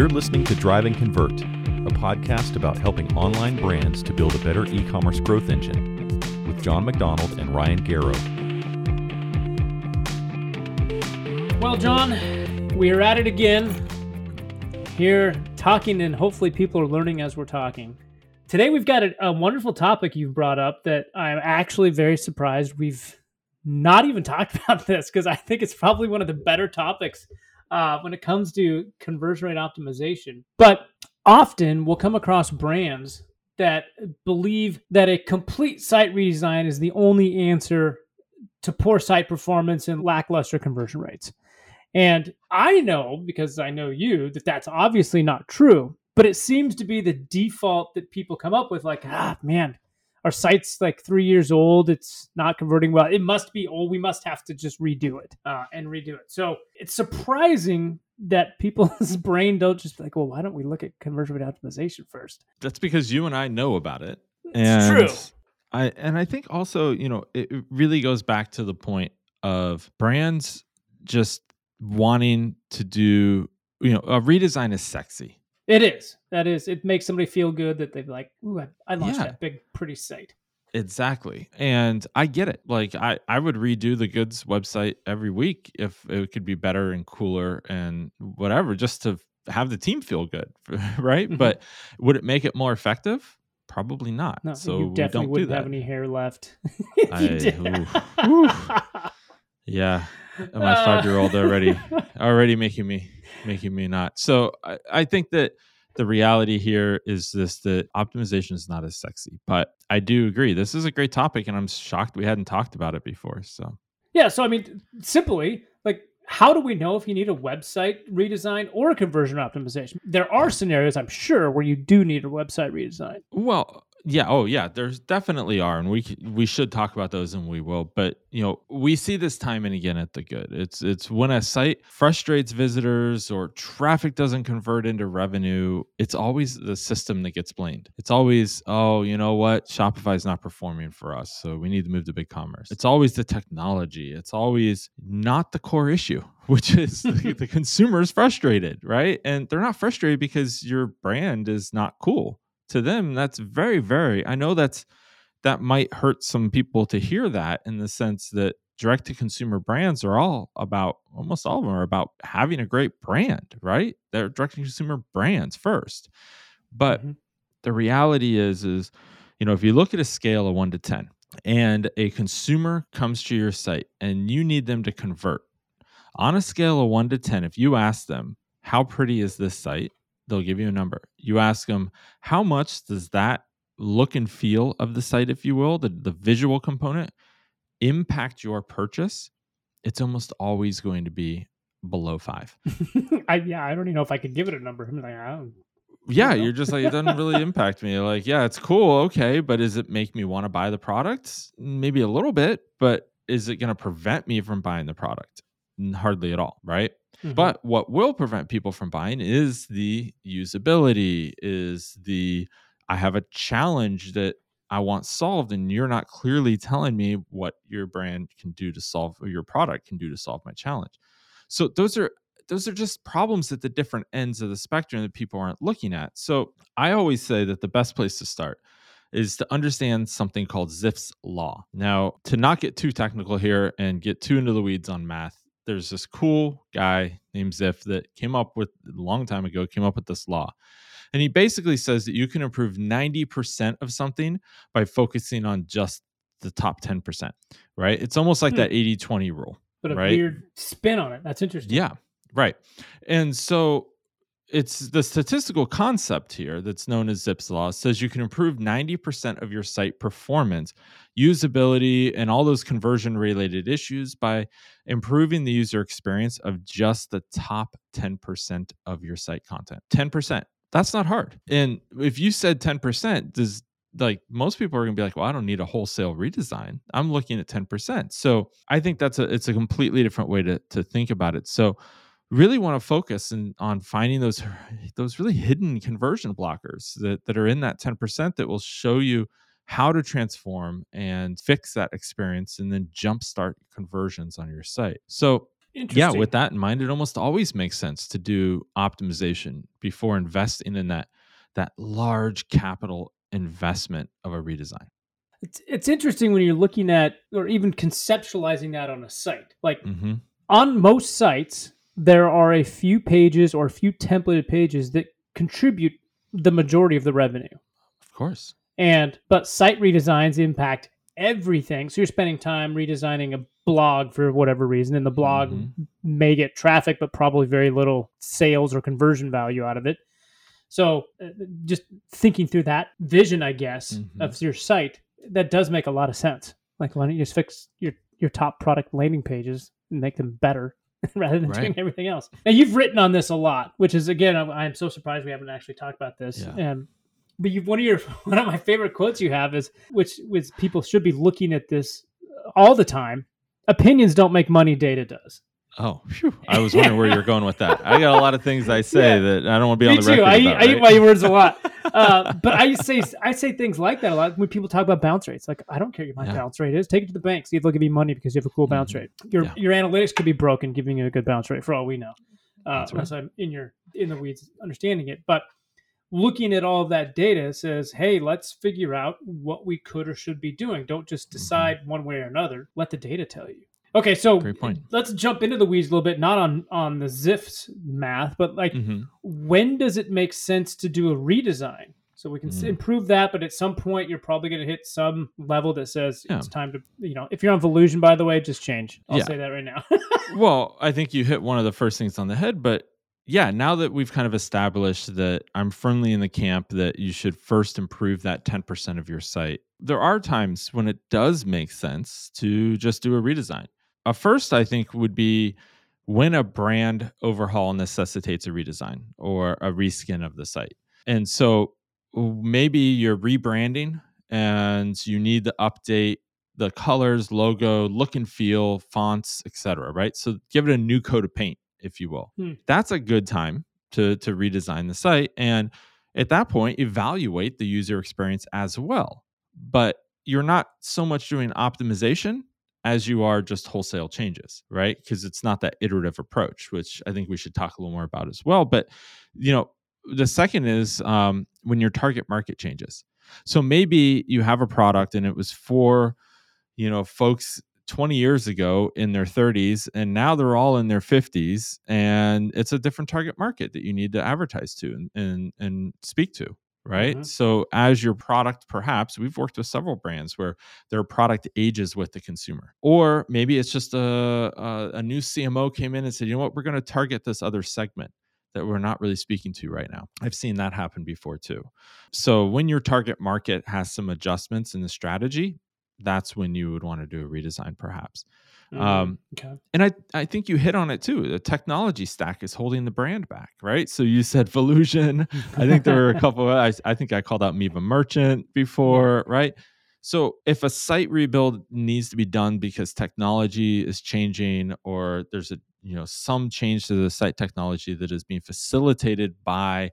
You're listening to Drive and Convert, a podcast about helping online brands to build a better e commerce growth engine with Jon MacDonald and Ryan Garrow. Well, Jon, we are at it again. Here talking, and hopefully, people are learning as we're talking. Today, we've got a, a wonderful topic you've brought up that I'm actually very surprised we've not even talked about this because I think it's probably one of the better topics uh, when it comes to conversion rate optimization. But often we'll come across brands that believe that a complete site redesign is the only answer to poor site performance and lackluster conversion rates. And I know, because I know you, that that's obviously not true, but it seems to be the default that people come up with like, ah, man, our site's like three years old. It's not converting well. It must be old. We must have to just redo it uh, and redo it. So it's surprising that people's brain don't just be like, well, why don't we look at conversion rate optimization first? That's because you and I know about it. It's true. I and I think also, you know, it really goes back to the point of brands just wanting to do, you know, a redesign is sexy. It is. That is. It makes somebody feel good that they're like, ooh, I, I launched Yeah. that big, pretty site. Exactly. And I get it. Like I I would redo the goods website every week if it could be better and cooler and whatever just to have the team feel good, right? Mhm. But would it make it more effective? Probably not. No, so you we definitely don't do wouldn't that. have any hair left. I- did. ooh. Yeah. My Uh, five year old already already making me making me not. So I, I think that the reality here is this that optimization is not as sexy. But I do agree. This is a great topic and I'm shocked we hadn't talked about it before. So Yeah, so I mean, simply, like, how do we know if you need a website redesign or a conversion optimization? There are scenarios, I'm sure, where you do need a website redesign. Well, yeah, oh yeah, there's definitely are, and we we should talk about those, and we will. But you know, we see this time and again at the good. It's it's when a site frustrates visitors or traffic doesn't convert into revenue. It's always the system that gets blamed. It's always oh, you know what, Shopify's not performing for us, so we need to move to BigCommerce. It's always the technology. It's always not the core issue, which is the, the consumer is frustrated, right? And they're not frustrated because your brand is not cool to them that's very very i know that's that might hurt some people to hear that in the sense that direct to consumer brands are all about almost all of them are about having a great brand right? They're direct to consumer brands first. But Mhm. the reality is is you know if you look at a scale of 1 to 10 and a consumer comes to your site and you need them to convert on a scale of 1 to 10 if you ask them how pretty is this site they'll give you a number. You ask them, how much does that look and feel of the site, if you will, the, the visual component, impact your purchase? It's almost always going to be below five. I, yeah, I don't even know if I could give it a number. I'm like, I don't, Yeah, you're just like, it doesn't really impact me. Like, yeah, it's cool. Okay. But does it make me want to buy the product? Maybe a little bit, but is it going to prevent me from buying the product? Hardly at all. Right. Mhm. But what will prevent people from buying is the usability, is the I have a challenge that I want solved, and you're not clearly telling me what your brand can do to solve or your product can do to solve my challenge. So those are those are just problems at the different ends of the spectrum that people aren't looking at. So I always say that the best place to start is to understand something called Zipf's law. Now, to not get too technical here and get too into the weeds on math, there's this cool guy named Zipf that came up with a long time ago, came up with this law. And he basically says that you can improve 90% of something by focusing on just the top 10%, right? It's almost like Hmm. that 80 20 rule. but a right. weird spin on it. That's interesting. Yeah, right. And so it's the statistical concept here that's known as Zipf's law says you can improve 90% of your site performance, usability, and all those conversion related issues by improving the user experience of just the top 10% of your site content. 10%. That's not hard. And if you said 10%, does like most people are going to be like, well, I don't need a wholesale redesign. I'm looking at 10%. So I think that's a it's a completely different way to to think about it. So really want to focus in, on finding those those really hidden conversion blockers that, that are in that 10% that will show you how to transform and fix that experience and then jumpstart conversions on your site. So yeah, with that in mind, it almost always makes sense to do optimization before investing in that that large capital investment of a redesign. It's, it's interesting when you're looking at or even conceptualizing that on a site. Like hmm on most sites, there are a few pages or a few templated pages that contribute the majority of the revenue. Of course. And but site redesigns impact everything. So you're spending time redesigning a blog for whatever reason, and the blog Mhm. may get traffic, but probably very little sales or conversion value out of it. So uh, just thinking through that vision, I guess, Mhm. of your site, that does make a lot of sense. Like, why don't you just fix your your top product landing pages and make them better rather than doing everything else? And you've written on this a lot, which is again, I'm, I'm so surprised we haven't actually talked about this. Yeah. Um, but you've one of your one of my favorite quotes you have is which which people should be looking at this all the time. Opinions don't make money, data does. Oh, phew. I was wondering where you're going with that. I got a lot of things I say Yeah. that I don't want to be Me on the too. record I, eat, about. I eat my words a lot. Uh, but I say I say things like that a lot when people talk about bounce rates. Like I don't care what my Yeah. bounce rate is. Take it to the bank. See if they'll give you money because you have a cool bounce Mhm. rate. Your Yeah. your analytics could be broken, giving you a good bounce rate for all we know. Uh, right. unless I'm in your in the weeds understanding it, but looking at all of that data says, hey, let's figure out what we could or should be doing. Don't just Mm-hmm. decide one way or another. Let the data tell you. Okay, so Great point. let's jump into the weeds a little bit, not on on the Zipf's math, but like Mhm. when does it make sense to do a redesign? So we can s Mm. improve that, but at some point you're probably going to hit some level that says Yeah. it's time to, you know, if you're on Volusion, by the way, just change. I'll Yeah. say that right now. Well, I think you hit one of the first things on the head, but yeah, now that we've kind of established that I'm firmly in the camp that you should first improve that 10% of your site, there are times when it does make sense to just do a redesign. A first, I think, would be when a brand overhaul necessitates a redesign or a reskin of the site. And so maybe you're rebranding and you need to update the colors, logo, look and feel, fonts, etc. Right. So give it a new coat of paint, if you will. Hmm. That's a good time to to redesign the site. And at that point, evaluate the user experience as well. But you're not so much doing optimization as you are just wholesale changes, right? Because it's not that iterative approach, which I think we should talk a little more about as well. But you know, the second is um, when your target market changes. So maybe you have a product and it was for, you know, folks 20 years ago in their 30s and now they're all in their 50s and it's a different target market that you need to advertise to and and, and speak to right? Mhm. so as your product perhaps we've worked with several brands where their product ages with the consumer or maybe it's just a, a, a new cmo came in and said you know what? We're going to target this other segment that we're not really speaking to right now. I've seen that happen before too. So when your target market has some adjustments in the strategy that's when you would want to do a redesign perhaps Um, okay. and I, I think you hit on it too. The technology stack is holding the brand back, right? So you said Volusion. I think there were a couple. Of, I, I think I called out Miva Merchant before, right? So if a site rebuild needs to be done because technology is changing, or there's a you know some change to the site technology that is being facilitated by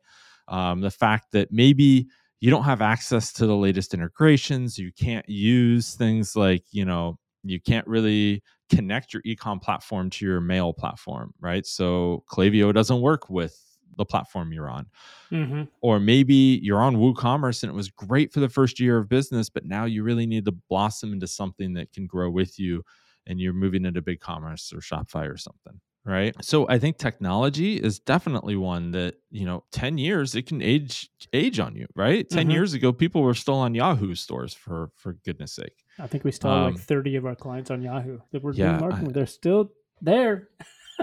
um, the fact that maybe you don't have access to the latest integrations, you can't use things like you know you can't really connect your ecom platform to your mail platform, right? So Klaviyo doesn't work with the platform you're on. hmm Or maybe you're on WooCommerce and it was great for the first year of business, but now you really need to blossom into something that can grow with you and you're moving into BigCommerce or Shopify or something. Right. So I think technology is definitely one that, you know, 10 years it can age age on you, right? 10 Mhm. years ago, people were still on Yahoo stores for for goodness sake. I think we still have Um, like 30 of our clients on Yahoo that we're yeah, doing marketing I- They're still there.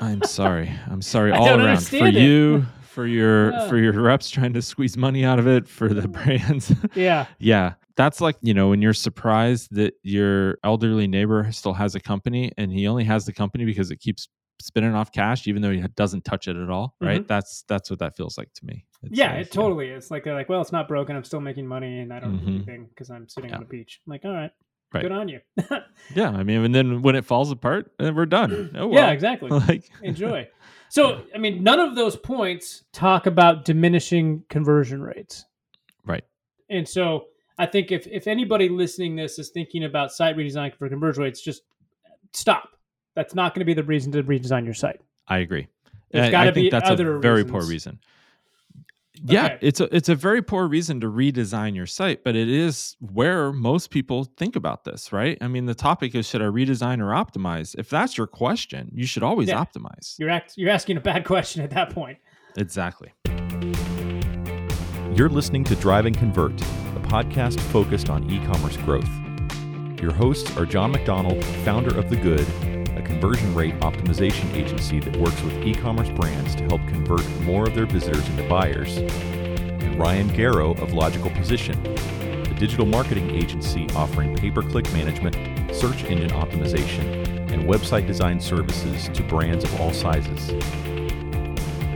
I'm sorry. I'm sorry all around for it. you, for your Yeah. for your reps trying to squeeze money out of it, for the brands. Yeah. yeah. That's like, you know, when you're surprised that your elderly neighbor still has a company and he only has the company because it keeps spinning off cash even though he doesn't touch it at all, right? That's that's what that feels like to me. It's Mm-hmm. yeah, it totally is. Like they're like, well, it's not broken. I'm still making money, and I don't do Mhm. anything because I'm sitting on Yeah. a beach. I'm like, all right, Right. good on you. Yeah, I mean, and then when it falls apart, then we're done. Oh, Yeah, exactly. like Enjoy. So, I mean, none of those points talk about diminishing conversion rates. Right. And so, I think if if anybody listening this is thinking about site redesign for conversion rates, just stop. That's not going to be the reason to redesign your site. I agree. There's I, gotta I think be that's other a very poor reasons. reason. Yeah, Okay. it's a it's a very poor reason to redesign your site, but it is where most people think about this, right? I mean, the topic is should I redesign or optimize? If that's your question, you should always Yeah. optimize. You're act- you're asking a bad question at that point. Exactly. You're listening to Drive and Convert, a podcast focused on e commerce growth. Your hosts are Jon MacDonald, founder of The Good, a conversion rate optimization agency that works with e commerce brands to help convert more of their visitors into buyers, and Ryan Garrow of Logical Position, a digital marketing agency offering pay per click management, search engine optimization, and website design services to brands of all sizes.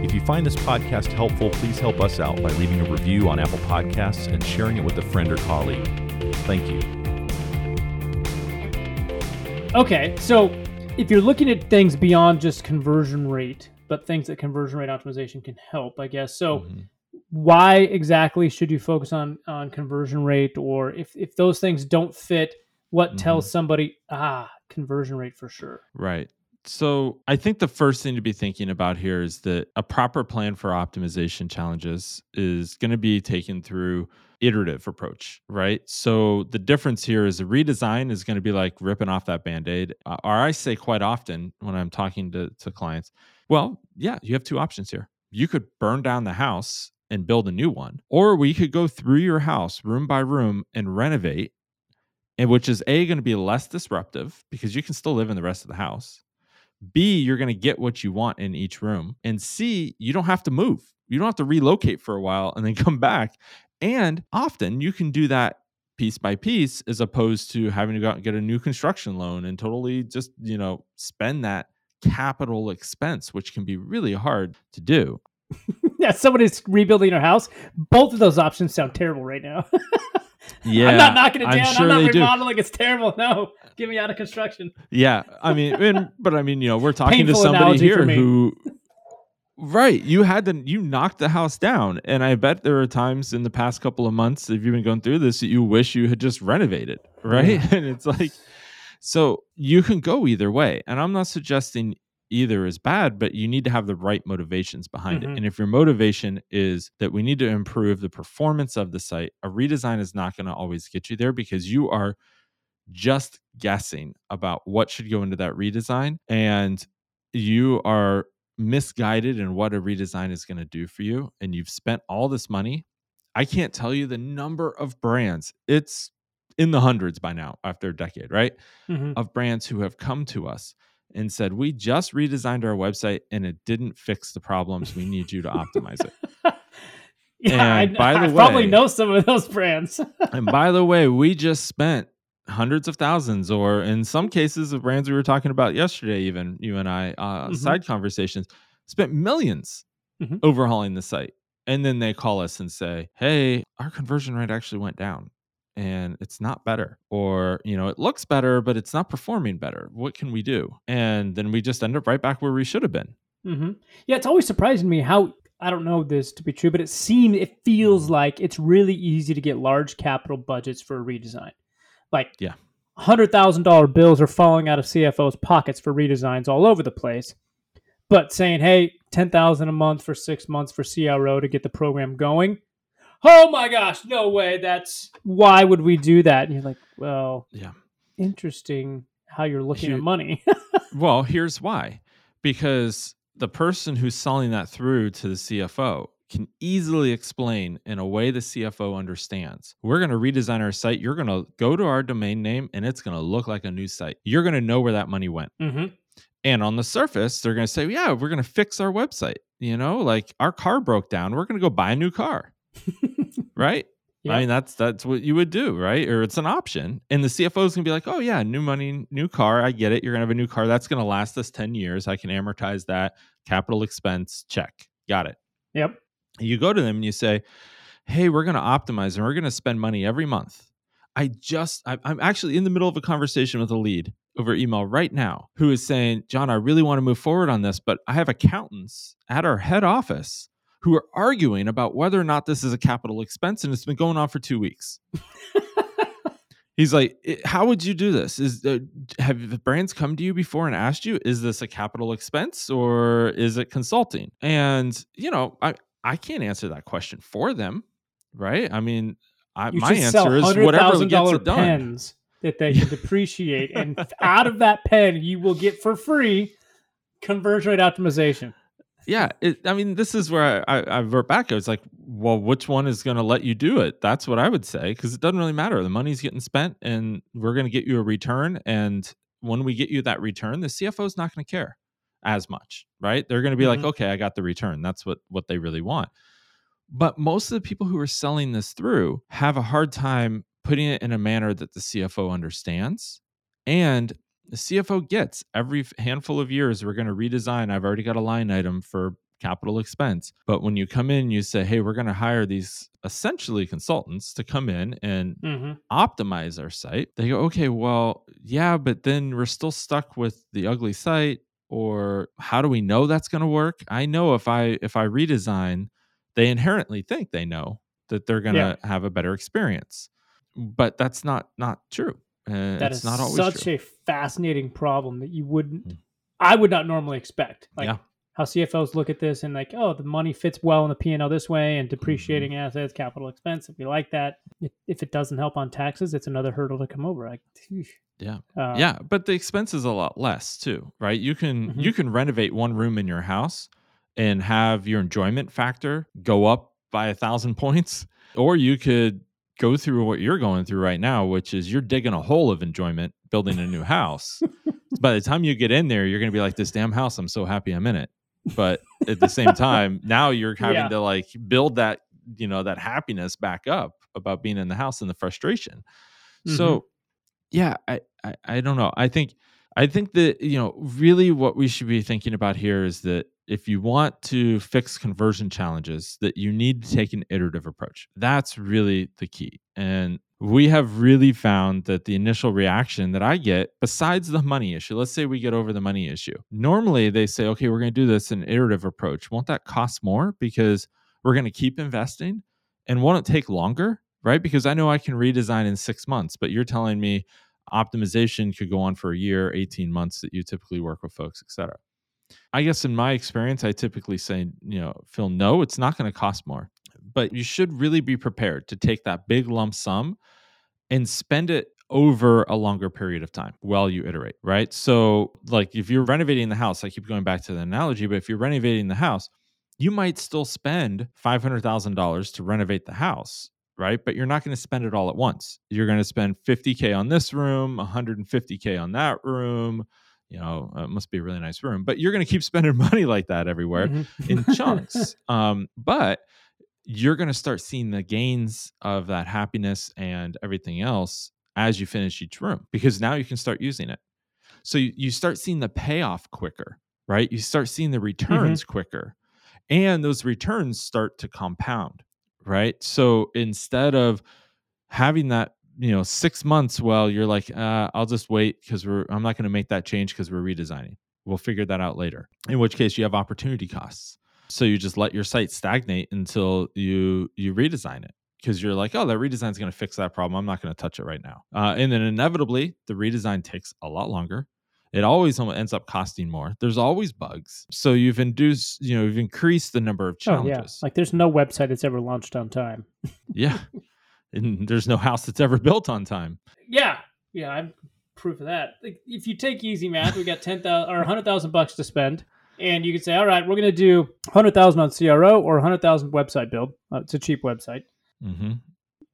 If you find this podcast helpful, please help us out by leaving a review on Apple Podcasts and sharing it with a friend or colleague. Thank you. Okay, so if you're looking at things beyond just conversion rate, but things that conversion rate optimization can help, I guess. So Mhm. why exactly should you focus on on conversion rate or if if those things don't fit, what tells somebody, ah, conversion rate for sure. Right. So I think the first thing to be thinking about here is that a proper plan for optimization challenges is going to be taken through iterative approach, right? So the difference here is a redesign is going to be like ripping off that band-aid. Uh, Or I say quite often when I'm talking to, to clients, well, yeah, you have two options here. You could burn down the house and build a new one, or we could go through your house room by room and renovate and which is a going to be less disruptive because you can still live in the rest of the house. B, you're going to get what you want in each room. And C, you don't have to move. You don't have to relocate for a while and then come back. And often you can do that piece by piece as opposed to having to go out and get a new construction loan and totally just, you know, spend that capital expense, which can be really hard to do. yeah, somebody's rebuilding their house. Both of those options sound terrible right now. Yeah. I'm not knocking it I'm down. sure I'm not they do. remodeling. It's terrible. No, get me out of construction. Yeah, I mean, and, but I mean, you know, we're talking Painful to somebody here who, right? You had to, you knocked the house down, and I bet there are times in the past couple of months, if you've been going through this, that you wish you had just renovated, right? and it's like, so you can go either way, and I'm not suggesting either is bad, but you need to have the right motivations behind Mhm. it. And if your motivation is that we need to improve the performance of the site, a redesign is not going to always get you there because you are just guessing about what should go into that redesign and you are misguided in what a redesign is going to do for you and you've spent all this money i can't tell you the number of brands it's in the hundreds by now after a decade right Mhm. of brands who have come to us and said we just redesigned our website and it didn't fix the problems we need you to optimize it yeah, I, And by the way, I probably know some of those brands. and by the way, we just spent hundreds of thousands, or in some cases, the brands we were talking about yesterday, even you and I, uh, Mhm. side conversations, spent 1000000s Mhm. overhauling the site. And then they call us and say, hey, our conversion rate actually went down and it's not better. Or, you know, it looks better, but it's not performing better. What can we do? And then we just end up right back where we should have been. hmm Yeah, it's always surprising me how I don't know this to be true, but it seems it Mm-hmm. feels like it's really easy to get large capital budgets for a redesign. Like Yeah. hundred thousand dollar bills are falling out of CFOs' pockets for redesigns all over the place. But saying, "Hey, ten thousand a month for six months for CRO to get the program going," oh my gosh, no way! That's why would we do that? And you're like, well, Yeah. interesting how you're looking at money. Well, here's why. Because the person who's selling that through to the CFO can easily explain in a way the CFO understands. We're going to redesign our site. You're going to go to our domain name and it's going to look like a new site. You're going to know where that money went. hmm And on the surface, they're going to say, Yeah, we're going to fix our website. You know, like our car broke down. We're going to go buy a new car. right? Yeah. I mean, that's that's what you would do, right? Or it's an option. And the CFO is gonna be like, oh yeah, new money, new car. I get it. You're gonna have a new car. That's gonna last us 10 years. I can amortize that. Capital expense, check. Got it. Yep. You go to them and you say, Hey, we're gonna optimize and we're gonna spend money every month. I just I, I'm actually in the middle of a conversation with a lead over email right now who is saying, Jon, I really want to move forward on this, but I have accountants at our head office who are arguing about whether or not this is a capital expense, and it's been going on for two weeks. He's like, how would you do this? Is uh, have the brands come to you before and asked you, is this a capital expense or is it consulting? And you know, I I can't answer that question for them, right? I mean, I, my answer is whatever gets it done. that they can depreciate, and out of that pen, you will get for free conversion rate optimization. Yeah, it, I mean, this is where I, I, I revert back. I was like, well, which one is going to let you do it? That's what I would say because it doesn't really matter. The money's getting spent, and we're going to get you a return. And when we get you that return, the CFO is not going to care as much, right? They're going to be like, Mhm. okay, I got the return. That's what what they really want. But most of the people who are selling this through have a hard time putting it in a manner that the CFO understands and the CFO gets every handful of years we're going to redesign. I've already got a line item for capital expense. But when you come in, you say, hey, we're going to hire these essentially consultants to come in and Mm-hmm. optimize our site. They go, okay, well, yeah, but then we're still stuck with the ugly site. Or how do we know that's going to work? I know if I if I redesign, they inherently think they know that they're going to have a better experience, but that's not not true. Uh, That it's is not always such true. a fascinating problem that you wouldn't. I would not normally expect. Like Yeah. how CFOs look at this and like, oh, the money fits well in the P and L this way, Mm-hmm. and depreciating assets, capital expense. If you like that, if, if it doesn't help on taxes, it's another hurdle to come over. Like. Yeah. Uh, yeah, but the expense is a lot less too, right? You can Mhm. you can renovate one room in your house and have your enjoyment factor go up by a thousand points, or you could go through what you're going through right now, which is you're digging a hole of enjoyment building a new house. by the time you get in there, you're going to be like, "This damn house! I'm so happy I'm in it." But at the same time, now you're having Yeah. to like build that you know that happiness back up about being in the house and the frustration. Mm-hmm. So yeah, I, I I don't know. I think I think that you know really what we should be thinking about here is that if you want to fix conversion challenges, that you need to take an iterative approach. That's really the key. And we have really found that the initial reaction that I get, besides the money issue, let's say we get over the money issue. Normally they say, okay, we're going to do this in an iterative approach. Won't that cost more because we're going to keep investing and won't it take longer? Right? Because I know I can redesign in six months, but you're telling me optimization could go on for a year, 18 months that you typically work with folks, et cetera. I guess in my experience, I typically say, you know, Phil, no, it's not going to cost more. But you should really be prepared to take that big lump sum and spend it over a longer period of time while you iterate, right? So, like if you're renovating the house, I keep going back to the analogy, but if you're renovating the house, you might still spend $500,000 to renovate the house, right? But you're not going to spend it all at once. You're going to spend 50K on this room, 150K on that room. You know, uh, it must be a really nice room, but you're going to keep spending money like that everywhere Mhm. in chunks. um, but you're going to start seeing the gains of that happiness and everything else as you finish each room because now you can start using it. So you, you start seeing the payoff quicker, right? You start seeing the returns quicker, and those returns start to compound, right? So instead of having that you know six months well you're like uh, i'll just wait because we're i'm not going to make that change because we're redesigning. We'll figure that out later. In which case you have opportunity costs. So you just let your site stagnate until you you redesign it because you're like oh that redesign is going to fix that problem. I'm not going to touch it right now. Uh, and then inevitably the redesign takes a lot longer it always ends up costing more there's always bugs so you've induced you know you've increased the number of Oh challenges yeah, like there's no website that's ever launched on time. yeah and there's no house that's ever built on time Yeah, yeah, I'm proof of that. Like, if you take easy math, we got ten thousand or hundred thousand bucks to spend, and you could say, all right, we're going to do hundred thousand on CRO or hundred thousand website build. Uh, it's a cheap website. hmm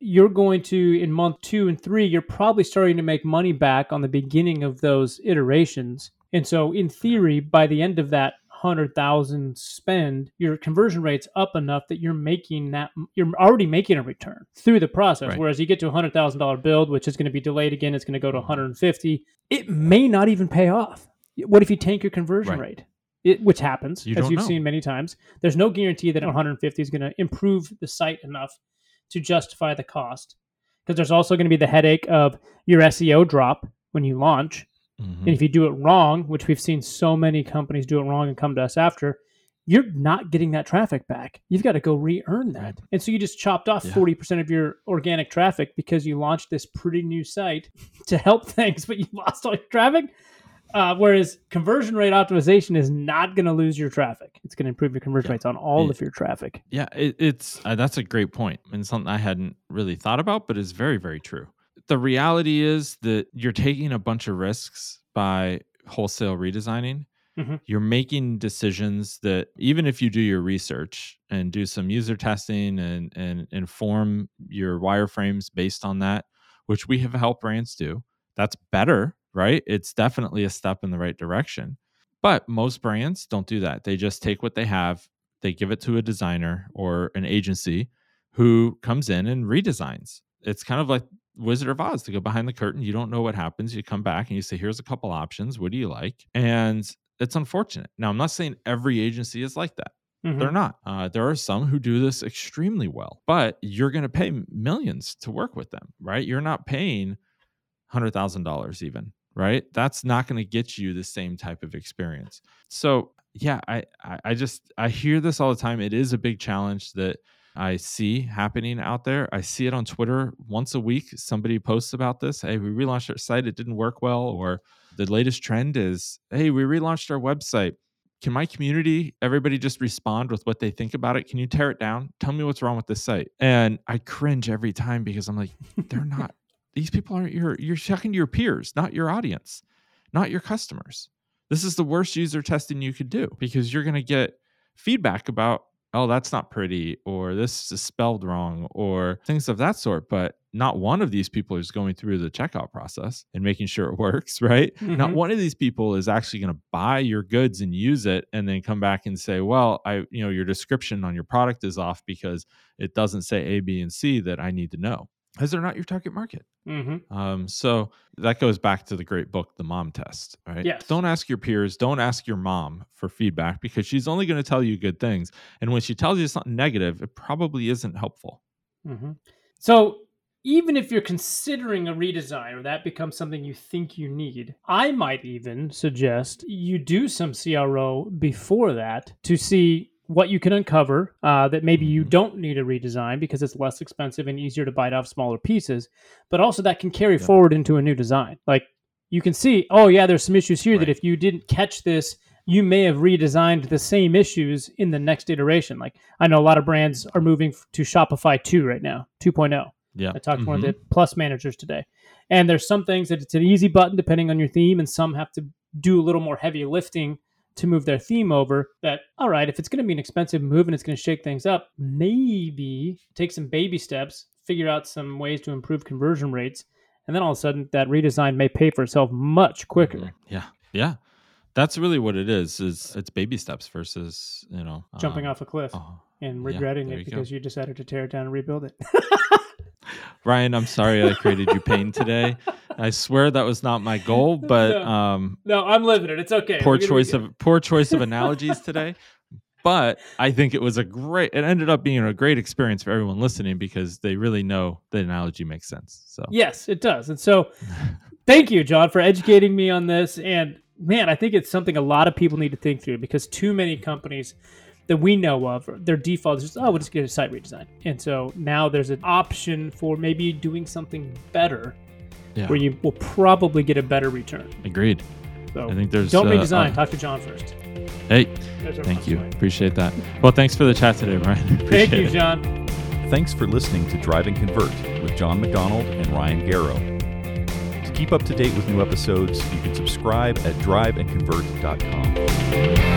You're going to in month two and three, you're probably starting to make money back on the beginning of those iterations, and so in theory, by the end of that hundred thousand spend, your conversion rate's up enough that you're making that you're already making a return through the process. Right. Whereas you get to a hundred thousand dollar build, which is going to be delayed again, it's going to go to mm-hmm. 150. It may not even pay off. What if you tank your conversion Right. rate? It, which happens, You as you've know. seen many times. There's no guarantee that 150 is going to improve the site enough to justify the cost. Because there's also going to be the headache of your SEO drop when you launch. Mhm. And if you do it wrong, which we've seen so many companies do it wrong and come to us after, you're not getting that traffic back. You've got to go re-earn that. Right. And so you just chopped off Yeah. 40% of your organic traffic because you launched this pretty new site to help things, but you lost all your traffic. Uh, whereas conversion rate optimization is not going to lose your traffic. It's going to improve your conversion Yeah. rates on all Yeah. of your traffic. Yeah, it, it's uh, that's a great point and something I hadn't really thought about, but is very very true. The reality is that you're taking a bunch of risks by wholesale redesigning. Mhm. You're making decisions that even if you do your research and do some user testing and and inform your wireframes based on that, which we have helped brands do, that's better, right? It's definitely a step in the right direction. But most brands don't do that. They just take what they have, they give it to a designer or an agency who comes in and redesigns. It's kind of like Wizard of Oz to go behind the curtain. You don't know what happens. You come back and you say, here's a couple options. What do you like? And it's unfortunate. Now, I'm not saying every agency is like that. Mhm. They're not. Uh, there are some who do this extremely well, but you're going to pay millions to work with them, right? You're not paying $100,000 even, right? That's not going to get you the same type of experience. So, yeah, I, I, just, I hear this all the time. It is a big challenge that I see happening out there. I see it on Twitter once a week. Somebody posts about this. Hey, we relaunched our site. It didn't work well. Or the latest trend is, hey, we relaunched our website can my community everybody just respond with what they think about it can you tear it down tell me what's wrong with this site and i cringe every time because i'm like they're not these people aren't your you're talking to your peers not your audience not your customers. This is the worst user testing you could do because you're going to get feedback about oh that's not pretty or this is spelled wrong or things of that sort. But not one of these people is going through the checkout process and making sure it works right? Not Mhm. one of these people is actually going to buy your goods and use it and then come back and say well i you know your description on your product is off because it doesn't say a b and c that i need to know because they're not your target market Mhm. um, so that goes back to the great book, The Mom Test, right? Yes. Don't ask your peers, don't ask your mom for feedback because she's only going to tell you good things. And when she tells you something negative, it probably isn't helpful. hmm So even if you're considering a redesign or that becomes something you think you need, I might even suggest you do some CRO before that to see what you can uncover uh, that maybe you Mhm. don't need a redesign because it's less expensive and easier to bite off smaller pieces, but also that can carry Yeah. forward into a new design. Like you can see, oh yeah, there's some issues here that if you didn't catch this, you may have redesigned the same issues in the next iteration. Like I know a lot of brands are moving to Shopify 2 right now, 2.0. Yeah. I talked to one of Mhm. the plus managers today. And there's some things that it's an easy button depending on your theme, and some have to do a little more heavy lifting to move their theme over. That, all right, if it's going to be an expensive move and it's going to shake things up, maybe take some baby steps, figure out some ways to improve conversion rates. And then all of a sudden, that redesign may pay for itself much quicker. Mhm. Yeah. Yeah. That's really what it is. Is it's baby steps versus, you know, Jumping um, off a cliff oh, and regretting there it you go. because you decided to tear it down and rebuild it. Ryan, I'm sorry I created you pain today. I swear that was not my goal, but No. um, no, I'm living it. It's okay. poor choice of poor choice of analogies today. But I think it was a great. It ended up being a great experience for everyone listening because they really know the analogy makes sense. So Yes, it does. And so thank you, Jon, for educating me on this. And man, I think it's something a lot of people need to think through because too many companies that we know of, their default is just, oh, we'll just get a site redesign. And so now there's an option for maybe doing something better yeah, where you will probably get a better return. agreed. So I think there's don't uh, redesign. uh, Talk to Jon first. hey, thank you. punchline. Appreciate that. Well, thanks for the chat today, Ryan. Thank Appreciate you, it. Jon. Thanks for listening to Drive and Convert with Jon MacDonald and Ryan Garrow. To keep up to date with new episodes, you can subscribe at driveandconvert.com.